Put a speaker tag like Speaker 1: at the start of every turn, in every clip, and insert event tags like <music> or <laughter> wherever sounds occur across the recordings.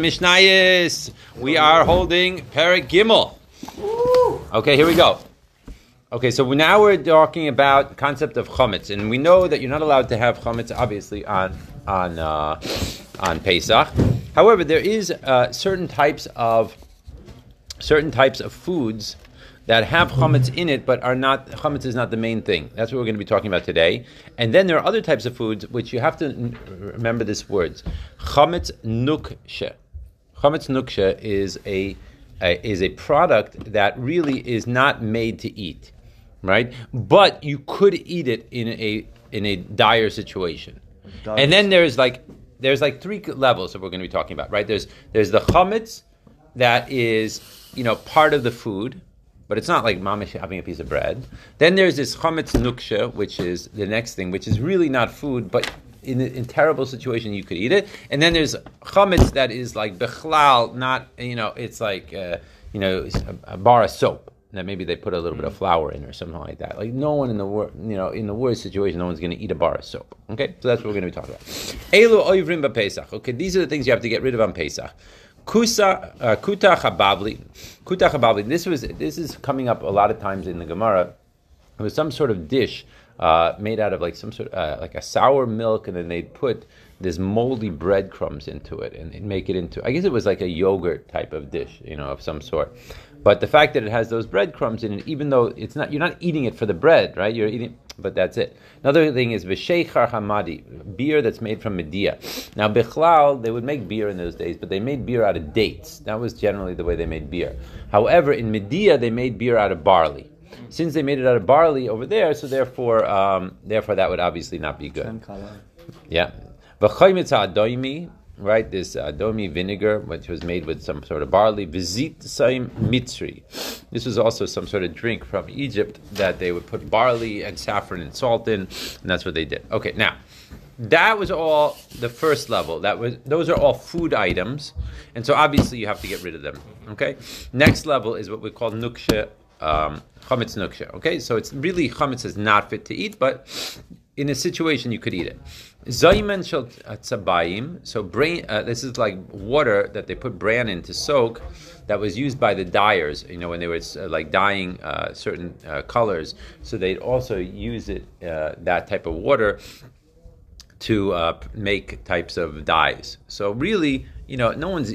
Speaker 1: Mishnayis. We are holding Perek Gimel. Okay, here we go. Okay, so now we're talking about concept of chametz, and we know that you're not allowed to have chametz, obviously, on on uh, on Pesach. However, there is uh, certain types of certain types of foods that have chametz in it, but are not chametz is not the main thing. That's what we're going to be talking about today. And then there are other types of foods which you have to n- remember this words: chametz nukshe. Chametz nuksha is a, a, is a product that really is not made to eat, right? But you could eat it in a in a dire situation. And then there's like there's like three levels that we're going to be talking about, right? There's there's the chametz that is you know part of the food, but it's not like mamish having a piece of bread. Then there's this chametz nuksha, which is the next thing, which is really not food, but in in terrible situation you could eat it. And then there's chametz that is like bechlal, not you know, it's like uh, you know a, a bar of soap that maybe they put a little bit of flour in or something like that. Like no one in the world, you know in the worst situation, no one's going to eat a bar of soap. Okay, so that's what we're going to be talking about. Elu oivrim b'Pesach. Okay, these are the things you have to get rid of on Pesach. Kusa uh, kuta chabavli, kuta chabavli. This was this is coming up a lot of times in the Gemara. It was some sort of dish uh, made out of like some sort of, uh, like a sour milk, and then they'd put this moldy breadcrumbs into it and, and make it into. I guess it was like a yogurt type of dish, you know, of some sort. But the fact that it has those breadcrumbs in it, even though it's not, you're not eating it for the bread, right? You're eating, but that's it. Another thing is v'sheichar hamadi, beer that's made from Media. Now bichlal, they would make beer in those days, but they made beer out of dates. That was generally the way they made beer. However, in Media, they made beer out of barley. Since they made it out of barley over there, so therefore, um, therefore that would obviously not be good. Yeah. Right? This adomi vinegar, which was made with some sort of barley. Vizit saim mitzri. This was also some sort of drink from Egypt that they would put barley and saffron and salt in, and that's what they did. Okay, now that was all the first level. That was those are all food items, and so obviously you have to get rid of them. Okay. Next level is what we call nuksha, um, chametz nuksha. Okay, so it's really chametz is not fit to eat, but in a situation you could eat it. Zayman shel tzabayim. So brain. Uh, this is like water that they put bran in to soak. That was used by the dyers. You know when they were uh, like dyeing uh, certain uh, colors. So they'd also use it uh, that type of water to uh, make types of dyes. So really, you know, no one's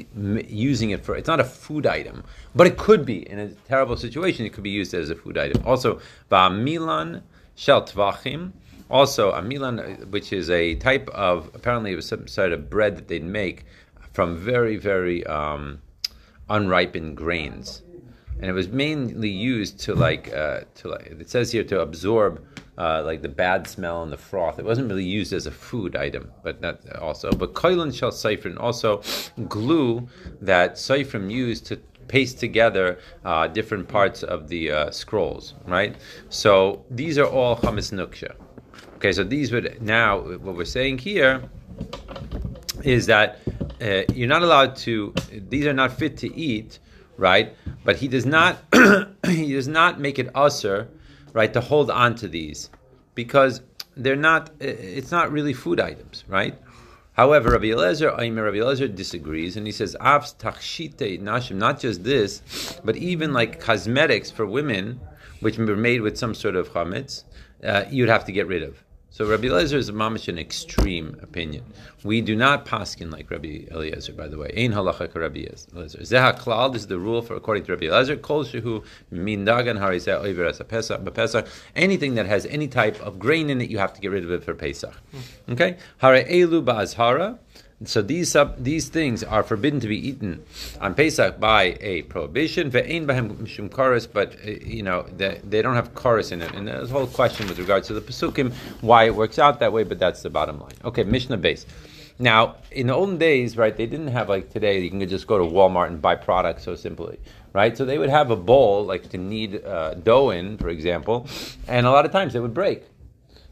Speaker 1: using it for. It's not a food item, but it could be in a terrible situation. It could be used as a food item. Also, ba'milan shel tvachim. Also, a milan, which is a type of apparently it was some sort of bread that they'd make from very very um, unripened grains, and it was mainly used to like uh, to like it says here to absorb uh, like the bad smell and the froth. It wasn't really used as a food item, but that also. But koilin shel seifrin also glue that seifrim used to paste together uh, different parts of the uh, scrolls, right? So these are all chametz nuksha. Okay, so these would now what we're saying here is that uh, you're not allowed to; these are not fit to eat, right? But he does not <coughs> he does not make it usher, right, to hold on to these because they're not. It's not really food items, right? However, Rabbi Eliezer, Aimer Rabbi Eliezer disagrees, and he says, "Avs tachshite nashim." Not just this, but even like cosmetics for women, which were made with some sort of chametz, uh, you'd have to get rid of. So Rabbi Eliezer is a mamish an extreme opinion. We do not paskin like Rabbi Eliezer, by the way. Ein halacha Rabbi Eliezer. Zeha klal, this is the rule for according to Rabbi Eliezer. Kol shehu min dagan harizeh oiver as a pesach. Anything that has any type of grain in it, you have to get rid of it for Pesach. Hmm. Okay? Hare elu ba'azhara. So these sub, these things are forbidden to be eaten on Pesach by a prohibition. Ve'ein bahem mishum chorus, but uh, you know they, they don't have chorus in it. And there's a whole question with regards to the pesukim why it works out that way. But that's the bottom line. Okay, Mishnah base. Now, in the olden days, right, they didn't have like today. You can just go to Walmart and buy products so simply, right? So they would have a bowl like to knead uh, dough in, for example, and a lot of times it would break.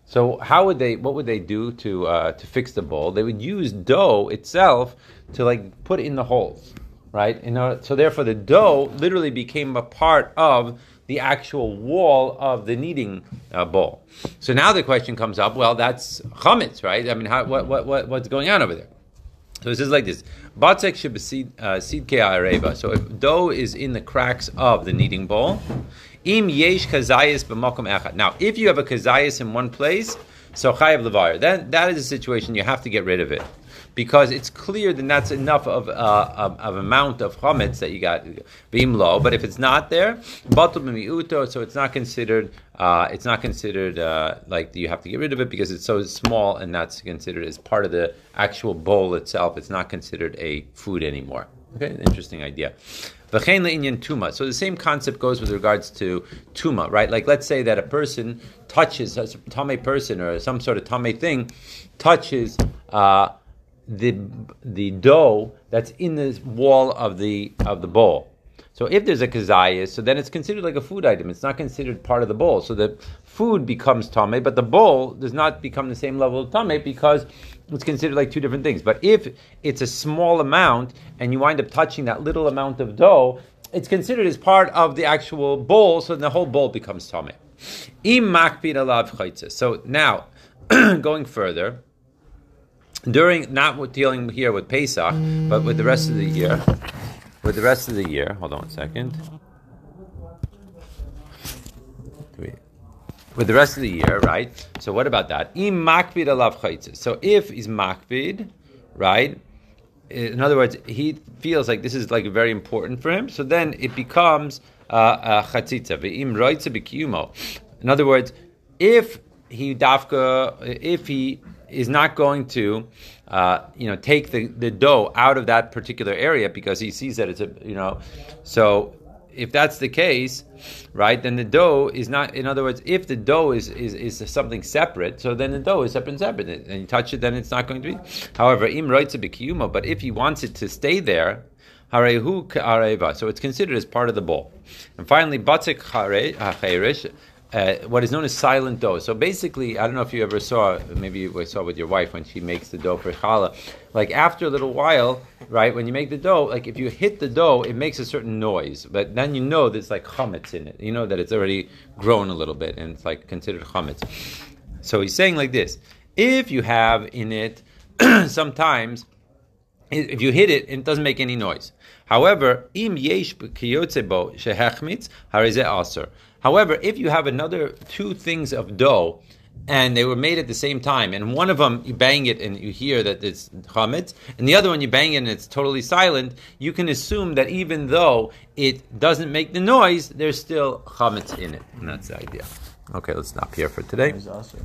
Speaker 1: So how would they? What would they do to uh, to fix the bowl? They would use dough itself to like put in the holes, right? In order, so therefore, the dough literally became a part of the actual wall of the kneading uh, bowl. So now the question comes up: Well, that's chametz, right? I mean, how, what, what, what, what's going on over there? So it says like this: Batzek should seed uh, seed areva. So if dough is in the cracks of the kneading bowl, im yesh kazayis b'makom echad. Now, if you have a kazayis in one place, so chayav levar. Then that is a situation you have to get rid of it because it's clear that that's enough of, uh, of, of, amount of chametz that you got beam low. But if it's not there, batul so it's not considered. Uh, it's not considered uh, like you have to get rid of it because it's so small, and that's considered as part of the actual bowl itself. It's not considered a food anymore. Okay, interesting idea. V'chein le'inyan tuma. So the same concept goes with regards to tuma, right? Like let's say that a person touches a tame person or some sort of tame thing touches uh, the the dough that's in the wall of the of the bowl. So if there's a kazayas, so then it's considered like a food item. It's not considered part of the bowl. So the food becomes tame, but the bowl does not become the same level of tame because it's considered like two different things. But if it's a small amount and you wind up touching that little amount of dough, it's considered as part of the actual bowl, so the whole bowl becomes tame. So now, <clears throat> going further, during not dealing here with Pesach, but with the rest of the year, with the rest of the year. Hold on one second. With the rest of the year, right? So what about that? Im makvid alav So if he's makvid, right? In other words, he feels like this is like very important for him. So then it becomes uh, chatzitza. In other words, if he dafka, if he is not going to, uh, you know, take the, the dough out of that particular area because he sees that it's a, you know, so if that's the case, right, then the dough is not. In other words, if the dough is, is, is something separate, so then the dough is separate and separate, and you touch it, then it's not going to be. However, im bikiyuma, but if he wants it to stay there, harehu areva, so it's considered as part of the bowl. And finally, batzik chayrish uh, what is known as silent dough. So basically, I don't know if you ever saw, maybe you saw with your wife when she makes the dough for challah. Like after a little while, right, when you make the dough, like if you hit the dough, it makes a certain noise, but then you know there's like chametz in it. You know that it's already grown a little bit and it's like considered chametz. So he's saying like this: if you have in it <clears throat> sometimes if you hit it, it doesn't make any noise. However, im yesh bo shehechmitz harizeh aser. However, if you have another two things of dough and they were made at the same time, and one of them you bang it and you hear that it's chametz, and the other one you bang it and it's totally silent, you can assume that even though it doesn't make the noise, there's still chametz in it, and that's the idea. Okay, let's stop here for today.